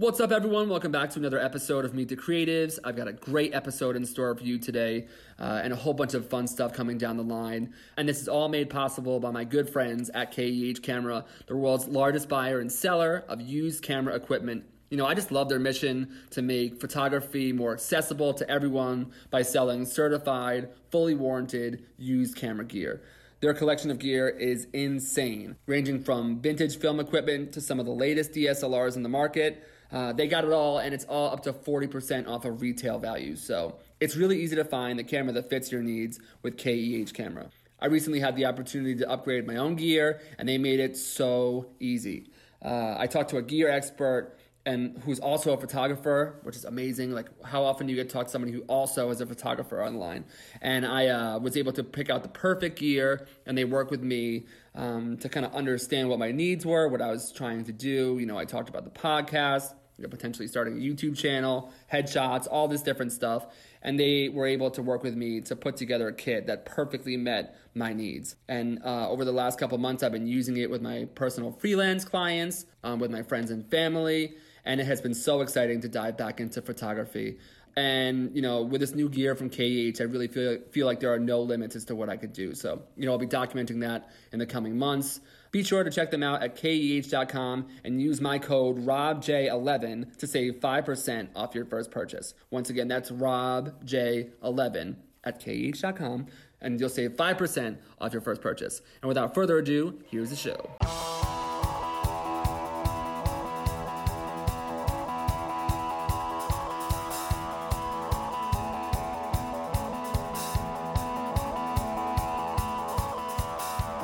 What's up, everyone? Welcome back to another episode of Meet the Creatives. I've got a great episode in store for you today uh, and a whole bunch of fun stuff coming down the line. And this is all made possible by my good friends at KEH Camera, the world's largest buyer and seller of used camera equipment. You know, I just love their mission to make photography more accessible to everyone by selling certified, fully warranted used camera gear. Their collection of gear is insane, ranging from vintage film equipment to some of the latest DSLRs in the market. Uh, they got it all, and it's all up to 40% off of retail value. So it's really easy to find the camera that fits your needs with KEH Camera. I recently had the opportunity to upgrade my own gear, and they made it so easy. Uh, I talked to a gear expert and who's also a photographer, which is amazing. Like, how often do you get to talk to somebody who also is a photographer online? And I uh, was able to pick out the perfect gear, and they work with me um, to kind of understand what my needs were, what I was trying to do. You know, I talked about the podcast, you know, potentially starting a YouTube channel, headshots, all this different stuff. And they were able to work with me to put together a kit that perfectly met my needs. And uh, over the last couple months, I've been using it with my personal freelance clients, um, with my friends and family and it has been so exciting to dive back into photography. And you know, with this new gear from KEH, I really feel feel like there are no limits as to what I could do. So you know, I'll be documenting that in the coming months. Be sure to check them out at keh.com and use my code RobJ11 to save 5% off your first purchase. Once again, that's RobJ11 at keh.com and you'll save 5% off your first purchase. And without further ado, here's the show.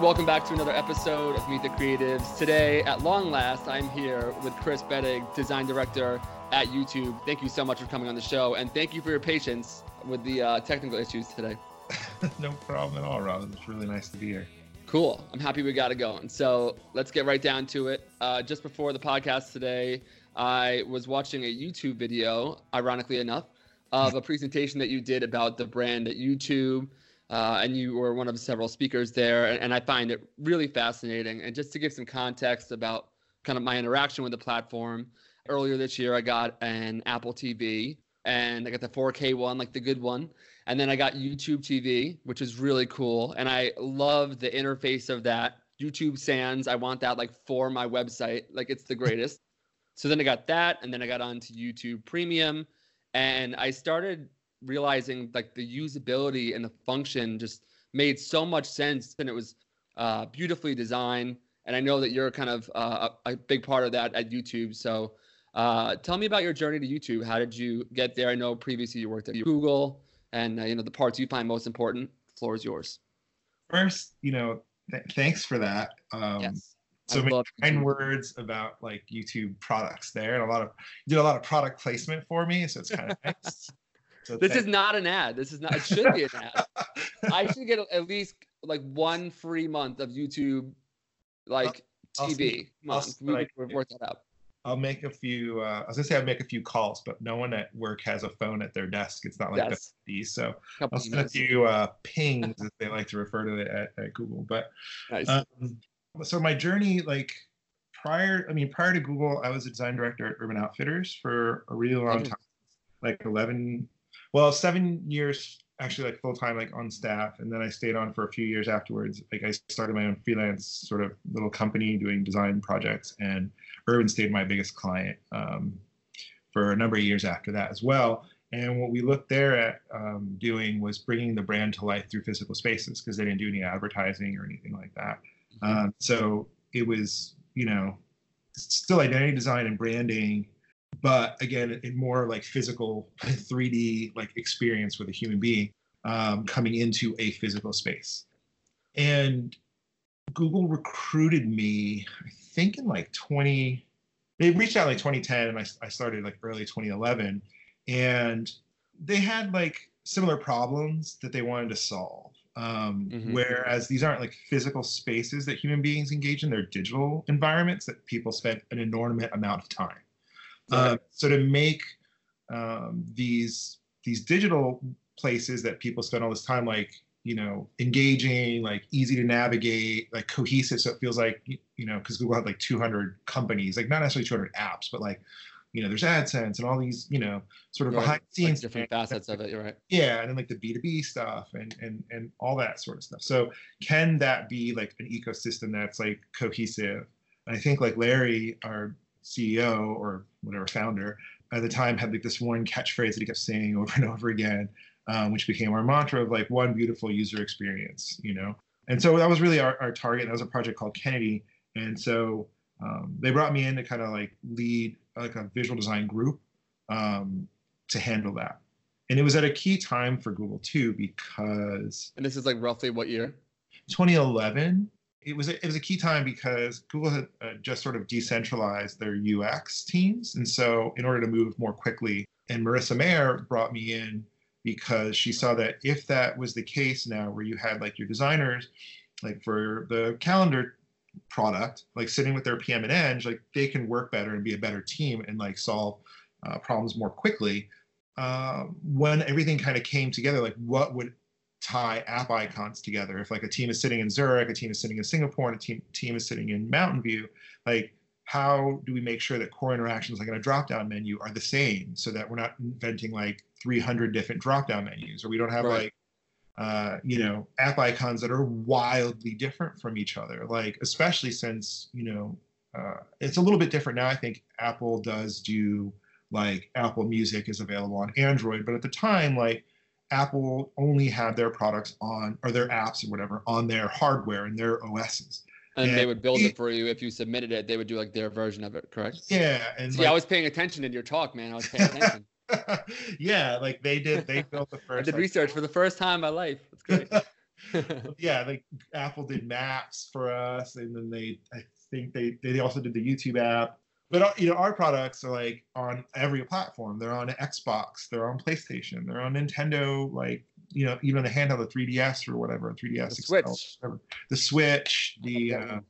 Welcome back to another episode of Meet the Creatives. Today, at long last, I'm here with Chris Bettig, design director at YouTube. Thank you so much for coming on the show, and thank you for your patience with the uh, technical issues today. no problem at all, Robin. It's really nice to be here. Cool. I'm happy we got it going. So let's get right down to it. Uh, just before the podcast today, I was watching a YouTube video, ironically enough, of a presentation that you did about the brand at YouTube uh, and you were one of several speakers there. And, and, I find it really fascinating. And just to give some context about kind of my interaction with the platform, earlier this year I got an Apple TV and I got the 4K one, like the good one. And then I got YouTube TV, which is really cool. And I love the interface of that. YouTube Sans, I want that like for my website. Like it's the greatest. so then I got that, and then I got onto YouTube Premium, and I started realizing like the usability and the function just made so much sense and it was uh, beautifully designed. And i know that you're kind of uh, a big part of that at youtube. So uh, tell me about your journey to youtube. How did you get there? I know previously you worked at google and uh, you know the parts you find most important the floor is yours. First you know th- thanks for that. Um, yes. So many kind words about like YouTube products there, and a lot of you did a lot of product placement for me, so it's kind of nice. So this is not an ad. This is not. It should be an ad. I should get at least like one free month of YouTube, like I'll, TV. I'll, on, we work that out. I'll make a few. Uh, I was gonna say I'll make a few calls, but no one at work has a phone at their desk. It's not like yes. these, so I'll send a few uh, pings, as they like to refer to it at, at Google. But nice. um, so my journey, like prior, I mean, prior to Google, I was a design director at Urban Outfitters for a really long time, like 11, well, seven years actually like full time like on staff and then i stayed on for a few years afterwards. Like i started my own freelance sort of little company doing design projects and urban stayed my biggest client um, for a number of years after that as well. And what we looked there at um, doing was bringing the brand to life through physical spaces because they didn't do any advertising or anything like that. Mm-hmm. um, so it was you know still identity design and branding but again, in more like physical 3D like experience with a human being um, coming into a physical space. And Google recruited me, I think in like 20, they reached out like 2010 and I, I started like early 2011. And they had like similar problems that they wanted to solve. Um, mm-hmm. Whereas these aren't like physical spaces that human beings engage in, they're digital environments that people spend an inordinate amount of time. Uh, so to make um, these these digital places that people spend all this time like you know engaging like easy to navigate like cohesive so it feels like you know because google had like 200 companies like not necessarily 200 apps but like you know, there's AdSense and all these, you know, sort of right. behind the scenes like different facets of it. You're right. Yeah, and then like the B2B stuff and and and all that sort of stuff. So can that be like an ecosystem that's like cohesive? And I think like Larry, our CEO or whatever founder at the time, had like this one catchphrase that he kept saying over and over again, um, which became our mantra of like one beautiful user experience. You know, and so that was really our, our target. That was a project called Kennedy, and so um, they brought me in to kind of like lead like a visual design group um, to handle that. And it was at a key time for Google too because. And this is like roughly what year? 2011. It was a, it was a key time because Google had uh, just sort of decentralized their UX teams, and so in order to move more quickly, and Marissa Mayer brought me in because she saw that if that was the case now, where you had like your designers, like for the calendar product, like sitting with their PM and Eng, like they can work better and be a better team and like solve uh, problems more quickly. Uh, when everything kind of came together, like what would tie app icons together? If like a team is sitting in Zurich, a team is sitting in Singapore, and a team team is sitting in Mountain View, like how do we make sure that core interactions like in a drop-down menu are the same so that we're not inventing like 300 different drop-down menus or we don't have right. like uh, you know, app icons that are wildly different from each other. Like, especially since, you know, uh, it's a little bit different now. I think Apple does do like Apple Music is available on Android, but at the time, like Apple only had their products on or their apps or whatever on their hardware and their OSs. And, and they would build it, it, for you if you submitted it. They would do like their version of it, correct? Yeah. And See, like, I was paying attention in your talk, man. I was paying attention. yeah, like they did. They built the first. I did like, research for the first time in my life. It's great. yeah, like Apple did Maps for us, and then they, I think they they also did the YouTube app. But uh, you know, our products are like on every platform. They're on Xbox, they're on PlayStation, they're on Nintendo. Like you know, even the handheld, the 3DS or whatever, 3DS, the Switch, the Switch, the. Uh,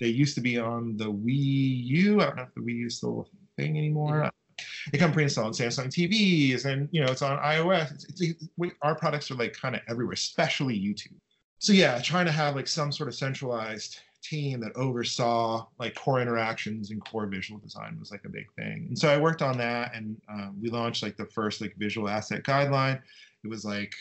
they used to be on the Wii U. I don't know if the Wii U is still a thing anymore. Mm-hmm it can pre-installed on Samsung TVs, and you know it's on iOS. It's, it's, it's, we, our products are like kind of everywhere, especially YouTube. So yeah, trying to have like some sort of centralized team that oversaw like core interactions and core visual design was like a big thing. And so I worked on that, and um, we launched like the first like visual asset guideline. It was like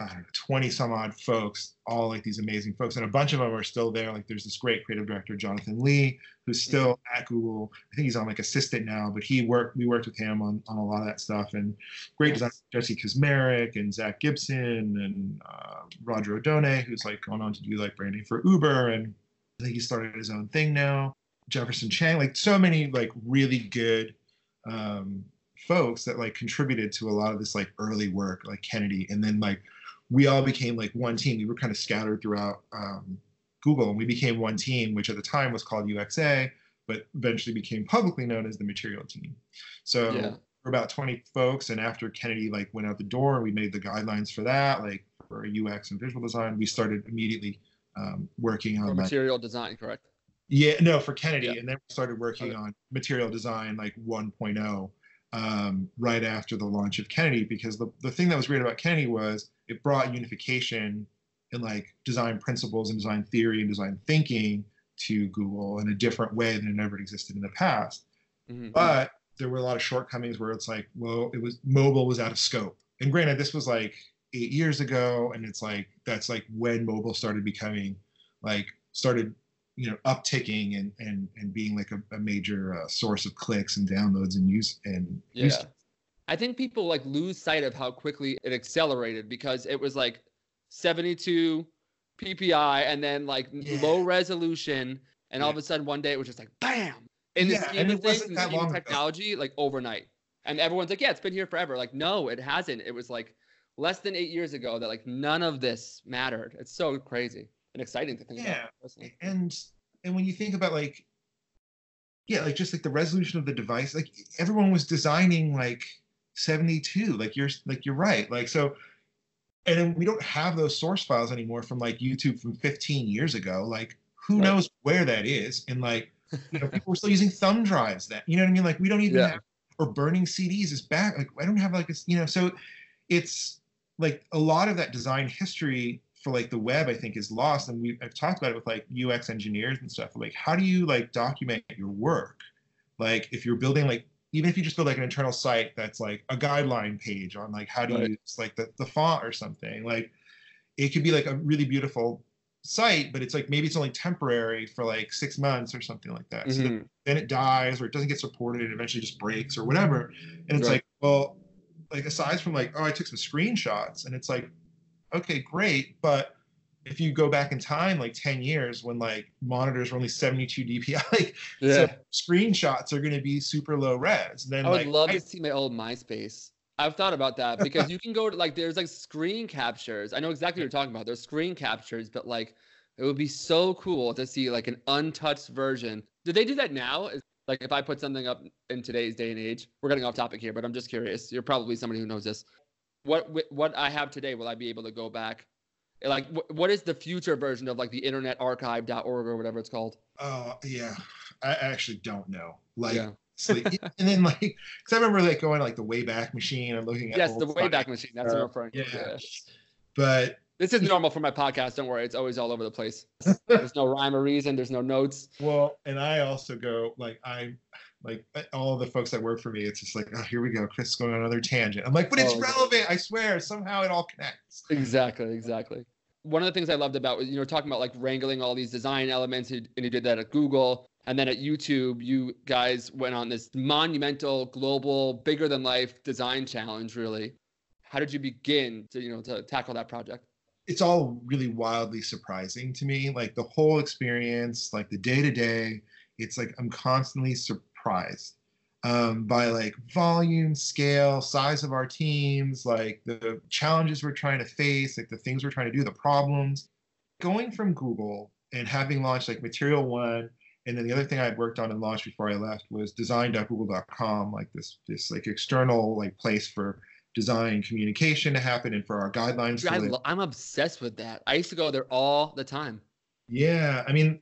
I don't know, 20 some odd folks, all like these amazing folks. And a bunch of them are still there. Like there's this great creative director, Jonathan Lee, who's still at Google. I think he's on like assistant now, but he worked, we worked with him on, on a lot of that stuff. And great design, Jesse Kazmarek and Zach Gibson and uh, Roger Odone, who's like going on to do like branding for Uber. And I think he started his own thing now. Jefferson Chang, like so many like really good um, folks that like contributed to a lot of this like early work, like Kennedy, and then like we all became like one team. We were kind of scattered throughout um, Google, and we became one team, which at the time was called UXA, but eventually became publicly known as the Material Team. So yeah. we're about 20 folks, and after Kennedy like went out the door, we made the guidelines for that, like for UX and visual design. We started immediately um, working on material design, correct? Yeah, no, for Kennedy, yeah. and then we started working okay. on material design like 1.0 um, right after the launch of Kennedy because the, the thing that was great about Kennedy was it brought unification in like design principles and design theory and design thinking to Google in a different way than it ever existed in the past. Mm-hmm. But there were a lot of shortcomings where it's like, well, it was mobile was out of scope. And granted, this was like eight years ago, and it's like that's like when mobile started becoming like started you know upticking and and and being like a, a major uh, source of clicks and downloads and use and yeah. Use. I think people like lose sight of how quickly it accelerated because it was like 72 PPI and then like yeah. low resolution and yeah. all of a sudden one day it was just like bam in the yeah, scheme of things in the technology ago. like overnight and everyone's like yeah it's been here forever like no it hasn't it was like less than eight years ago that like none of this mattered it's so crazy and exciting to think yeah. about. Yeah. And and when you think about like yeah, like just like the resolution of the device, like everyone was designing like 72. Like you're like you're right. Like so and then we don't have those source files anymore from like YouTube from 15 years ago. Like who right. knows where that is? And like you know, people were still using thumb drives that you know what I mean? Like we don't even yeah. have or burning CDs is back. Like I don't have like a you know, so it's like a lot of that design history for like the web i think is lost and we i've talked about it with like ux engineers and stuff like how do you like document your work like if you're building like even if you just build like an internal site that's like a guideline page on like how do right. use like the, the font or something, like it could be like a really beautiful site, but it's like maybe it's only temporary for like six months or something like that. Mm-hmm. So then, then, it dies or it doesn't get supported and eventually just breaks or whatever. And it's right. like, well, like aside from like, oh, I took some screenshots and it's like, okay, great, but if you go back in time like 10 years when like monitors were only 72 dpi like yeah. so screenshots are going to be super low res then i would like, love I, to see my old myspace. I've thought about that because you can go to like there's like screen captures. I know exactly what you're talking about. There's screen captures but like it would be so cool to see like an untouched version. Do they do that now like if i put something up in today's day and age we're getting off topic here but i'm just curious. You're probably somebody who knows this. What what i have today will i be able to go back? Like what is the future version of like the internet archive.org or whatever it's called? Oh yeah. I actually don't know. Like yeah. and then like because i remember like going to, like the wayback machine and looking at yes the wayback machine. That's what i'm referring yeah. yeah. But this is normal for my podcast don't worry it's always all over the place there's no rhyme or reason there's no notes well and i also go like i like eh, all the folks that work for me, it's just like, oh, here we go. Chris is going on another tangent. I'm like, but it's oh, relevant. I swear. Somehow it all connects. Exactly. Exactly one of the things I loved about was, you know, talking about like wrangling all these design elements, and you did that at Google. And then at YouTube, you guys went on this monumental, global, bigger than life design challenge, really. How did you begin to, you know, to tackle that project? It's all really wildly surprising to me. Like the whole experience, like the day to day, it's like I'm constantly surprised um, by like volume, scale, size of our teams, like the challenges we're trying to face, like the things we're trying to do, the problems. Going from Google and having launched like Material One, and then the other thing I had worked on and launched before I left was design.google.com, like this this like external like place for design communication to happen and for our guidelines. Dude, I lo- I'm obsessed with that. I used to go there all the time. Yeah, I mean,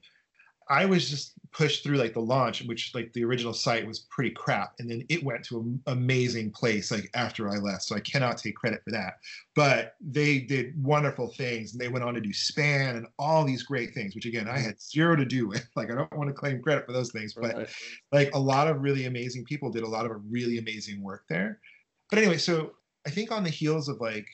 I was just pushed through like the launch, which like the original site was pretty crap, and then it went to an amazing place like after I left. So I cannot take credit for that. But they did wonderful things, and they went on to do span and all these great things, which again I had zero to do with. Like I don't want to claim credit for those things, but like a lot of really amazing people did a lot of really amazing work there. But anyway, so I think on the heels of like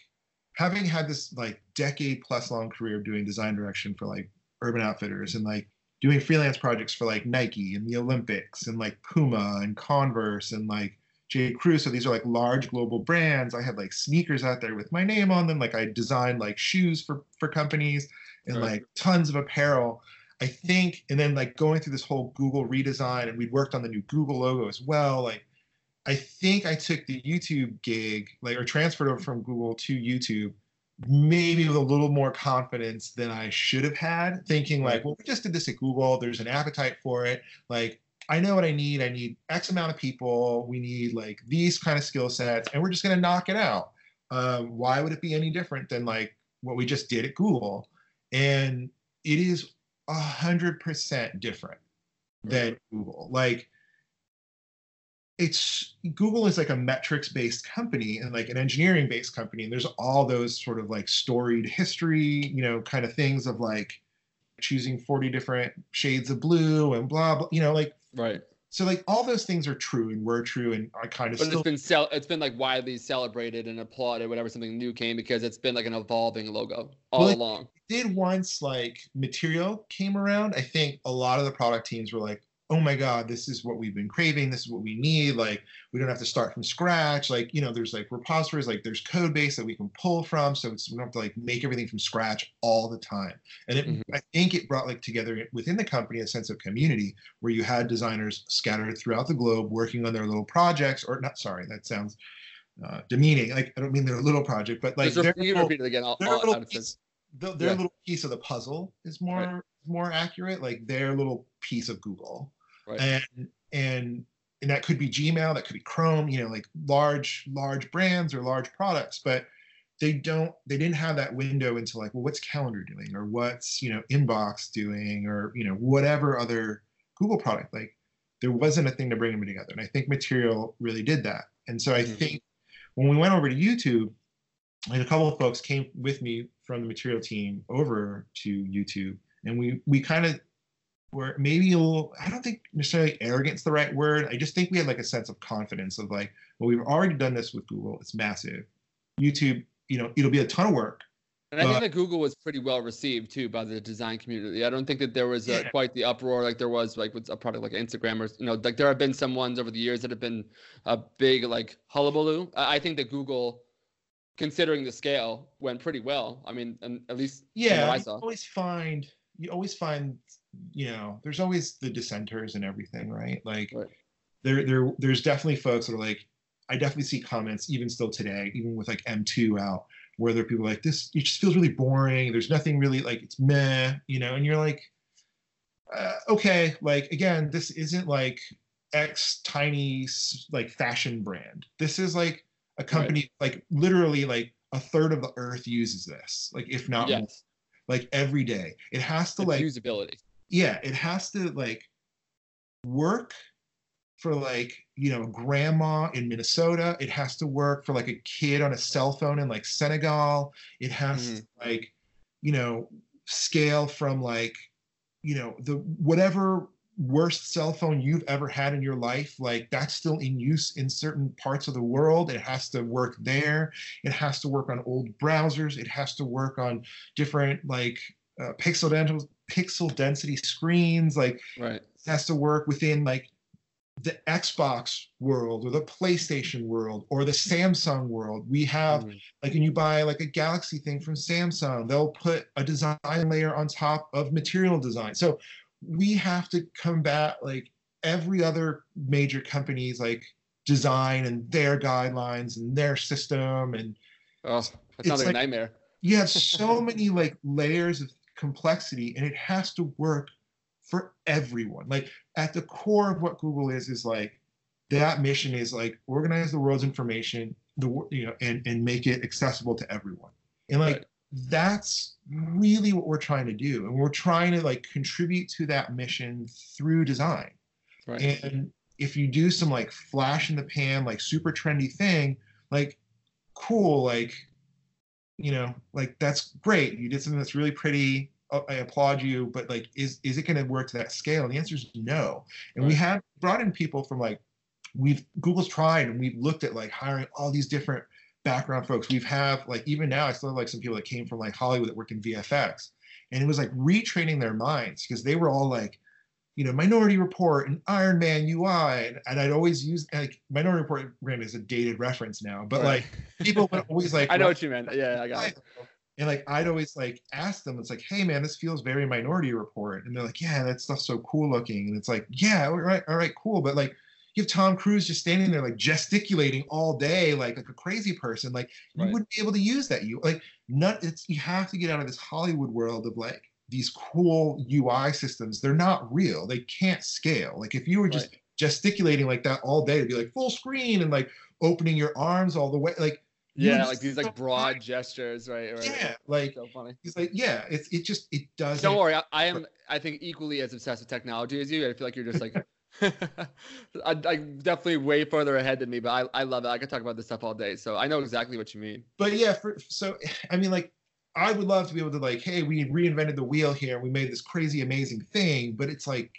having had this like decade plus long career doing design direction for like Urban Outfitters and like doing freelance projects for like Nike and the Olympics and like Puma and Converse and like J. Crew. So these are like large global brands. I had like sneakers out there with my name on them. Like I designed like shoes for for companies and right. like tons of apparel. I think, and then like going through this whole Google redesign, and we worked on the new Google logo as well. Like, I think I took the YouTube gig, like, or transferred over from Google to YouTube maybe with a little more confidence than I should have had, thinking like, well, we just did this at Google. There's an appetite for it. Like, I know what I need. I need X amount of people. We need like these kind of skill sets, and we're just gonna knock it out. Um, why would it be any different than like what we just did at Google? And it is a hundred percent different than Google. Like it's Google is like a metrics based company and like an engineering based company. And there's all those sort of like storied history, you know, kind of things of like choosing 40 different shades of blue and blah, blah, you know, like, right. So like all those things are true and were true and I kind of but still... it's been cel- it's been like widely celebrated and applauded whenever something new came because it's been like an evolving logo all well, along. did once like material came around. I think a lot of the product teams were like, oh my god this is what we've been craving this is what we need like we don't have to start from scratch like you know there's like repositories like there's code base that we can pull from so it's we don't have to like make everything from scratch all the time and it, mm-hmm. i think it brought like together within the company a sense of community where you had designers scattered throughout the globe working on their little projects or not sorry that sounds uh, demeaning like i don't mean they're little project but like their, you repeat it again I'll, their, I'll, little, piece, their yeah. little piece of the puzzle is more right. more accurate like their little piece of google right. and and and that could be Gmail, that could be Chrome, you know, like large large brands or large products, but they don't they didn't have that window into like well what's calendar doing or what's you know inbox doing or you know whatever other google product like there wasn't a thing to bring them together and i think material really did that and so i mm-hmm. think when we went over to youtube and a couple of folks came with me from the material team over to youtube and we we kind of where maybe a little i don't think necessarily arrogance the right word i just think we had like a sense of confidence of like well we've already done this with google it's massive youtube you know it'll be a ton of work and I think that Google was pretty well received too by the design community. I don't think that there was uh, yeah. quite the uproar like there was like with a product like Instagram or you know like there have been some ones over the years that have been a big like hullabaloo. I think that Google, considering the scale, went pretty well. I mean, and at least yeah, I saw. always find you always find you know there's always the dissenters and everything, right? Like right. there there there's definitely folks that are like I definitely see comments even still today, even with like M2 out where there are people like this it just feels really boring there's nothing really like it's meh you know and you're like uh, okay like again this isn't like x tiny like fashion brand this is like a company right. like literally like a third of the earth uses this like if not yes. like every day it has to it's like usability yeah it has to like work for like you know grandma in minnesota. It has to work for like a kid on a cell phone in like senegal. It has mm-hmm. to like you know scale from like you know the whatever worst cell phone you've ever had in your life like that's still in use in certain parts of the world. It has to work there. It has to work on old browsers. It has to work on different like uh, pixel density pixel density screens like right has to work within like the Xbox world or the PlayStation world or the Samsung world. We have mm-hmm. like when you buy like a Galaxy thing from Samsung, they'll put a design layer on top of material design. So we have to combat like every other major company's like design and their guidelines and their system and oh it's, another like, nightmare. You have so many like layers of complexity and it has to work for everyone. Like at the core of what Google is is like that mission is like organize the world's information, the you know, and and make it accessible to everyone. And like right. that's really what we're trying to do, and we're trying to like contribute to that mission through design. Right. And if you do some like flash in the pan, like super trendy thing, like cool, like you know, like that's great. You did something that's really pretty Oh, I applaud you, but like, is is it going to work to that scale? And the answer is no. And right. we have brought in people from like, we've Google's tried and we've looked at like hiring all these different background folks. We've have like even now I still have like some people that came from like Hollywood that work in VFX, and it was like retraining their minds because they were all like, you know, Minority Report and Iron Man UI, and, and I'd always use like Minority Report brand is a dated reference now, but right. like people would always like. I know what you meant. Yeah, I got it. And like I'd always like ask them, it's like, hey man, this feels very Minority Report, and they're like, yeah, that stuff's so cool looking, and it's like, yeah, all right, all right, cool, but like you have Tom Cruise just standing there like gesticulating all day like like a crazy person, like you wouldn't be able to use that. You like not it's you have to get out of this Hollywood world of like these cool UI systems. They're not real. They can't scale. Like if you were just right. gesticulating like that all day to be like full screen and like opening your arms all the way, like yeah, like these like broad gestures, right? right. Yeah, like so funny. He's like, yeah, it's it just it doesn't. Don't worry, I, I, am I think equally as obsessed with technology as you. I feel like you're just like. I, I definitely way further ahead than me, but I, I love it. I could talk about this stuff all day, so I know exactly what you mean. But yeah, for, so I mean, like, I would love to be able to like, hey, we reinvented the wheel here, we made this crazy amazing thing, but it's like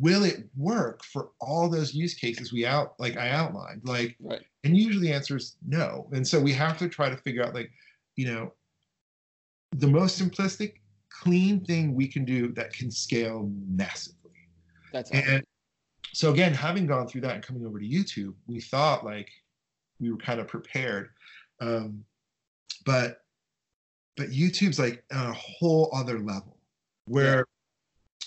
will it work for all those use cases we out like i outlined like right. and usually the answer is no and so we have to try to figure out like you know the most simplistic clean thing we can do that can scale massively that's awesome. and so again having gone through that and coming over to youtube we thought like we were kind of prepared um, but but youtube's like on a whole other level where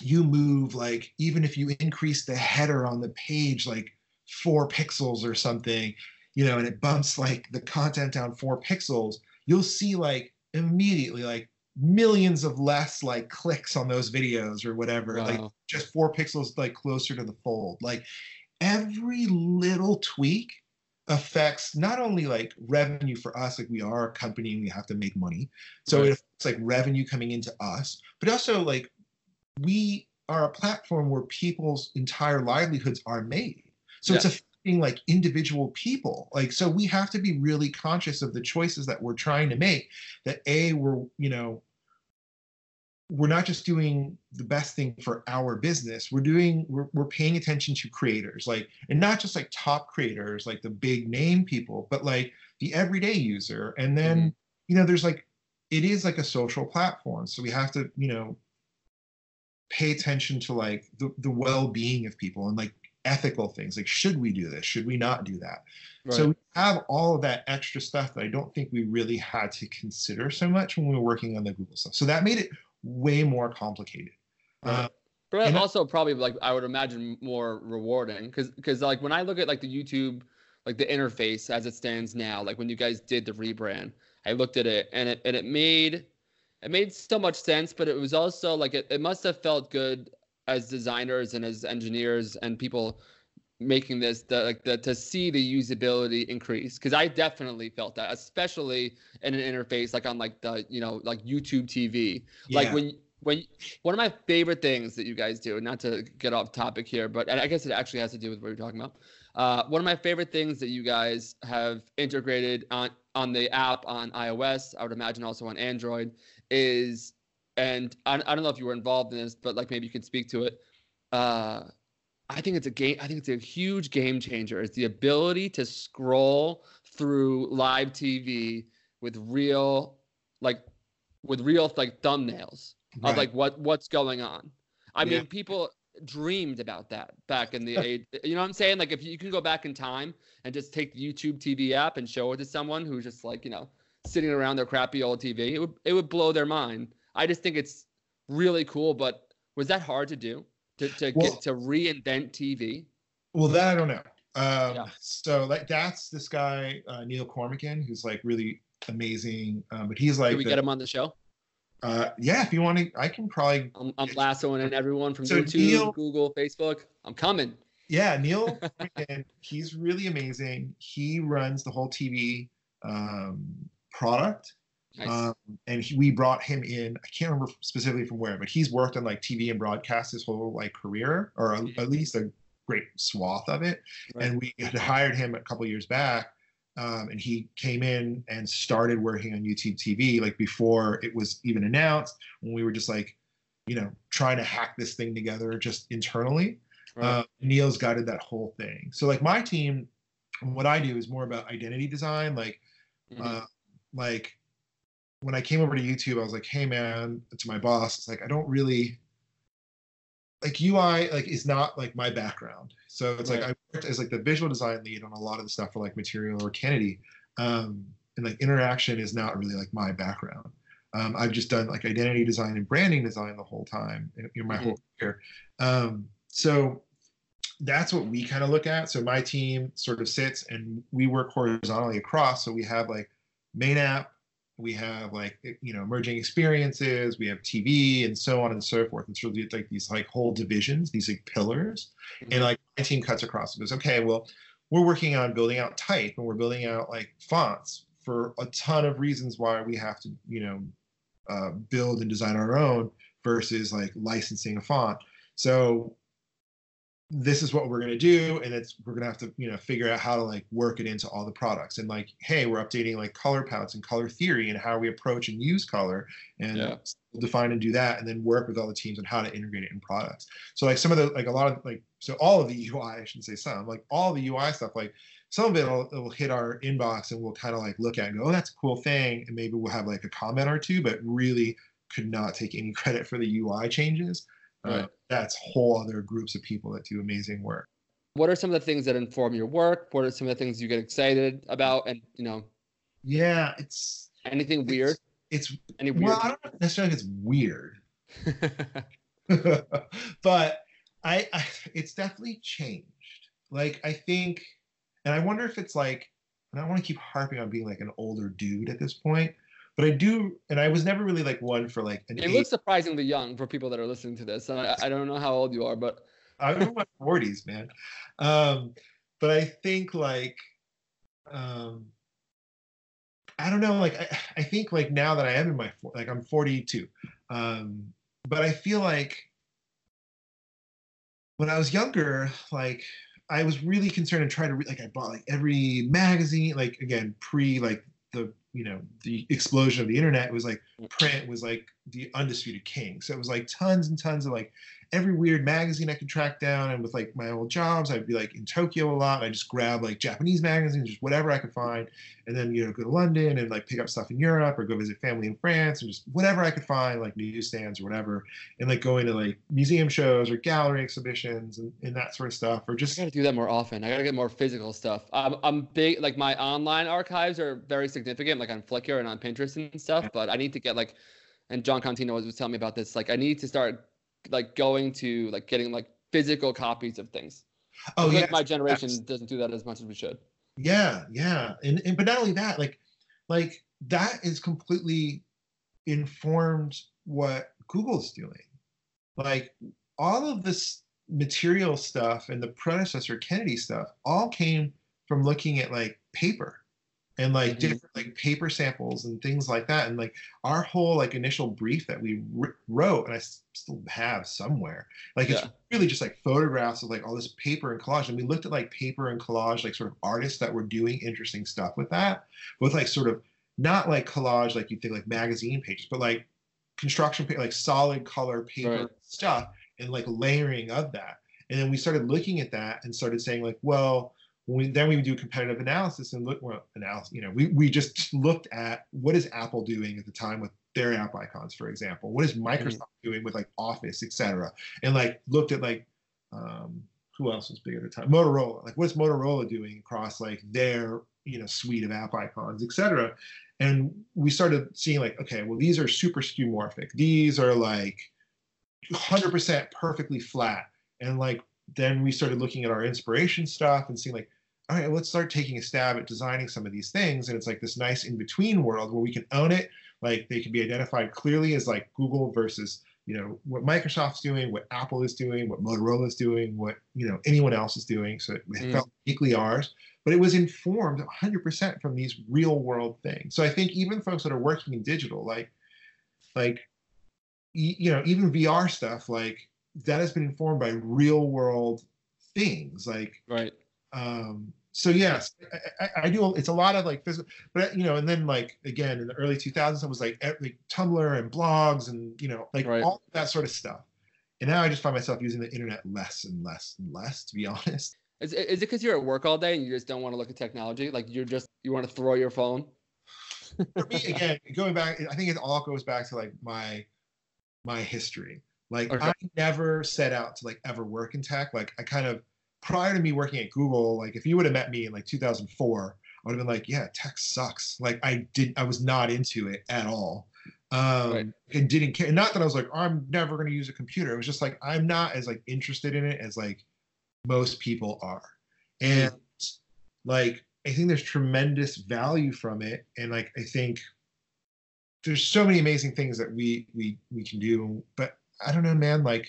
you move like even if you increase the header on the page like four pixels or something you know and it bumps like the content down four pixels you'll see like immediately like millions of less like clicks on those videos or whatever wow. like just four pixels like closer to the fold like every little tweak affects not only like revenue for us like we are a company and we have to make money so right. it's like revenue coming into us but also like we are a platform where people's entire livelihoods are made. So yeah. it's affecting like individual people. Like so we have to be really conscious of the choices that we're trying to make that a we're, you know, we're not just doing the best thing for our business we're doing we're, we're paying attention to creators like and not just like top creators like the big name people but like the everyday user and then mm-hmm. you know there's like it is like a social platform so we have to you know pay attention to like the, the well-being of people and like ethical things. Like should we do this? Should we not do that? Right. so we have all of that extra stuff that i don't think we really had to consider so much when we were working on the google stuff. So that made it way more complicated. Right. uh, but also probably like i would imagine more rewarding because because like when i look at like the youtube like the interface as it stands now like when you guys did the rebrand i looked at it and it and it made it made so much sense but it was also like it, it must have felt good as designers and as engineers and people making this the, like the to see the usability increase because i definitely felt that especially in an interface like on like the you know like youtube tv yeah. like when when one of my favorite things that you guys do not to get off topic here but i guess it actually has to do with what you're talking about uh, one of my favorite things that you guys have integrated on on the app on ios i would imagine also on android is and I, I don't know if you were involved in this, but like maybe you could speak to it. Uh, I think it's a game. I think it's a huge game changer. It's the ability to scroll through live TV with real, like, with real like thumbnails right. of like what what's going on. I yeah. mean, people dreamed about that back in the age. You know what I'm saying? Like, if you can go back in time and just take the YouTube TV app and show it to someone who's just like you know sitting around their crappy old TV, it would it would blow their mind. I just think it's really cool. But was that hard to do to to well, get to reinvent TV? Well, that I don't know. Um, yeah. So like that's this guy uh, Neil Cormican, who's like really amazing. Um, but he's like, can we the, get him on the show? Uh, yeah, if you want to, I can probably. I'm, I'm lassoing in everyone from so YouTube, Neil, Google, Facebook. I'm coming. Yeah, Neil, he's really amazing. He runs the whole TV um, product. Nice. Um, and he, we brought him in. I can't remember specifically from where, but he's worked on like TV and broadcast his whole like career, or a, at least a great swath of it. Right. And we had hired him a couple years back, um, and he came in and started working on YouTube TV like before it was even announced. When we were just like, you know, trying to hack this thing together just internally. Right. Uh, Neil's guided that whole thing. So like my team, what I do is more about identity design, like, mm-hmm. uh, like when I came over to YouTube, I was like, hey man, to my boss, it's like I don't really like UI like is not like my background. So it's right. like I worked as like the visual design lead on a lot of the stuff for like Material or Kennedy. Um, and like interaction is not really like my background. Um, I've just done like identity design and branding design the whole time in, in my mm-hmm. whole career. Um, so that's what we kind of look at. So my team sort of sits and we work horizontally across. So we have like main app, we have like you know emerging experiences. We have tv and so on and so forth. And it's really like these like whole divisions these like pillars. Mm-hmm. and like my team cuts across. And goes okay well we're working on building out type and we're building out like fonts for a ton of reasons why we have to you know uh, build and design our own versus like licensing a font. So this is what we're going to do and it's we're going to have to you know figure out how to like work it into all the products and like hey we're updating like color palettes and color theory and how we approach and use color and yeah. define and do that and then work with all the teams on how to integrate it in products so like some of the like a lot of like so all of the ui i shouldn't say some like all the ui stuff like some of it will, will hit our inbox and we'll kind of like look at and go oh that's a cool thing and maybe we'll have like a comment or two but really could not take any credit for the ui changes. Uh, that's whole other groups of people that do amazing work. What are some of the things that inform your work? What are some of the things you get excited about? And you know, yeah, it's anything it's, weird. It's any weird. Well, I don't necessarily think it's weird, but I, I, it's definitely changed. Like I think, and I wonder if it's like, and I want to keep harping on being like an older dude at this point, but I do, and I was never really like one for like an. It eight. looks surprisingly young for people that are listening to this. And I, I don't know how old you are, but I'm in my 40s, man. Um, but I think like, um, I don't know, like I, I think like now that I am in my like I'm 42, um, but I feel like when I was younger, like I was really concerned and trying to re- like I bought like every magazine, like again pre like the you know the explosion of the internet was like mm. print was like the undisputed king. So it was like tons and tons of like every weird magazine I could track down. And with like my old jobs, I'd be like in Tokyo a lot. I just grab like Japanese magazines, just whatever I could find, and then you know go to London and like pick up stuff in Europe or go visit family in France and just whatever I could find, like newsstands or whatever, and like going to like museum shows or gallery exhibitions and, and that sort of stuff. Or just I gotta do that more often. I gotta get more physical stuff. I'm, I'm big like my online archives are very significant, like on Flickr and on Pinterest and stuff. But I need to get like and Jon Contino was telling me about this. Like, I need to start like going to like getting like physical copies of things. Oh yeah, like my generation yes. doesn't do that as much as we should. Yeah, yeah, and, and but not only that, like like that is completely informed what Google's doing. Like all of this material stuff and the predecessor Kennedy stuff all came from looking at like paper and like mm-hmm. different like paper samples and things like that and like our whole like initial brief that we r- wrote and i still have somewhere like it's really just like photographs of like all this paper and collage and we looked at like paper and collage like sort of artists that were doing interesting stuff with that with like sort of not like collage like you think like magazine pages but like construction paper like solid color paper right. stuff and like layering of that and then we started looking at that and started saying like well we, then we would do competitive analysis and look well analysis you know we, we just looked at what is apple doing at the time with their app icons for example? What is mm-hmm. microsoft mm-hmm. doing with like office etc and like looked at like um, who else was big at the time? Motorola. Like what's motorola doing across like their you know suite of app icons etc and we started seeing like okay well these are super skeuomorphic. These are like 100% perfectly flat. And like then we started looking at our inspiration stuff and seeing like all right, let's start taking a stab at designing some of these things. And it's like this nice in between world where we can own it. Like they can be identified clearly as like Google versus, you know, what Microsoft's doing, what Apple is doing, what Motorola is doing, what, you know, anyone else is doing. So it mm. felt uniquely ours, but it was informed 100% from these real world things. So I think even folks that are working in digital, like, like, you know, even VR stuff, like that has been informed by real world things like right um so yes, I, I, do. It's a lot of like physical, but you know, and then like again in the early 2000s, it was like, like Tumblr and blogs and you know, like right. all that sort of stuff. And now I just find myself using the internet less and less and less, to be honest. Is, is it because you're at work all day and you just don't want to look at technology? Like you're just you want to throw your phone? For me, again, going back, I think it all goes back to like my my history. Like okay. I never set out to like ever work in tech. Like I kind of prior to me working at Google, like if you would have met me in like 2004, I would have been like, yeah, tech sucks. Like I did, I was not into it at all. Um, right. and didn't care. Not that I was like, oh, I'm never going to use a computer. It was just like, I'm not as like interested in it as like most people are. And like, I think there's tremendous value from it. And like, I think there's so many amazing things that we, we, we can do, but I don't know, man, like,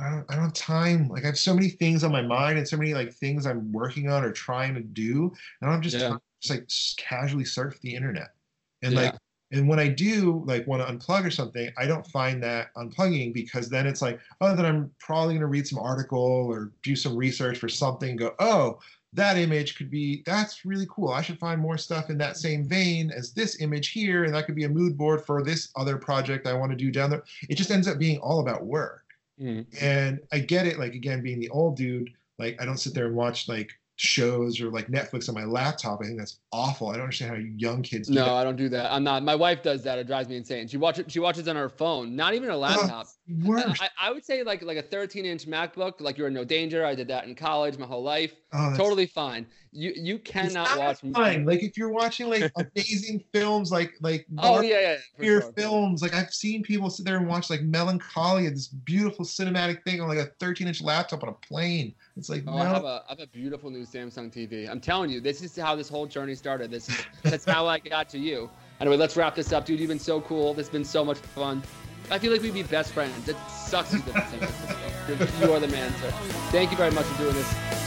I don't, I don't have time. Like I have so many things on my mind and so many like things I'm working on or trying to do. And I'm just, yeah. just like casually surf the internet. And yeah. like, and when I do like want to unplug or something, I don't find that unplugging because then it's like, oh, then I'm probably going to read some article or do some research for something. Go, oh, that image could be that's really cool. I should find more stuff in that same vein as this image here, and that could be a mood board for this other project I want to do down there. It just ends up being all about work. Mm. And I get it, like again, being the old dude, like I don't sit there and watch like shows or like Netflix on my laptop. I think that's awful. I don't understand how young kids. Do no, that. I don't do that. I'm not. My wife does that. It drives me insane. She watches. She watches on her phone, not even a laptop. Uh, I, I, would say like like a 13 inch MacBook. Like you're in no danger. I did that in college my whole life. Oh, totally fine. You you cannot watch. Fine. Like if you're watching like amazing films, like like oh yeah, yeah your sure. films. Like I've seen people sit there and watch like Melancholia, this beautiful cinematic thing on like a 13 inch laptop on a plane. It's like oh, no. I have a I have a beautiful new Samsung TV. I'm telling you, this is how this whole journey started. This is that's how I got to you. Anyway, let's wrap this up, dude. You've been so cool. This has been so much fun. I feel like we'd be best friends. It sucks you are the man, sir. Thank you very much for doing this.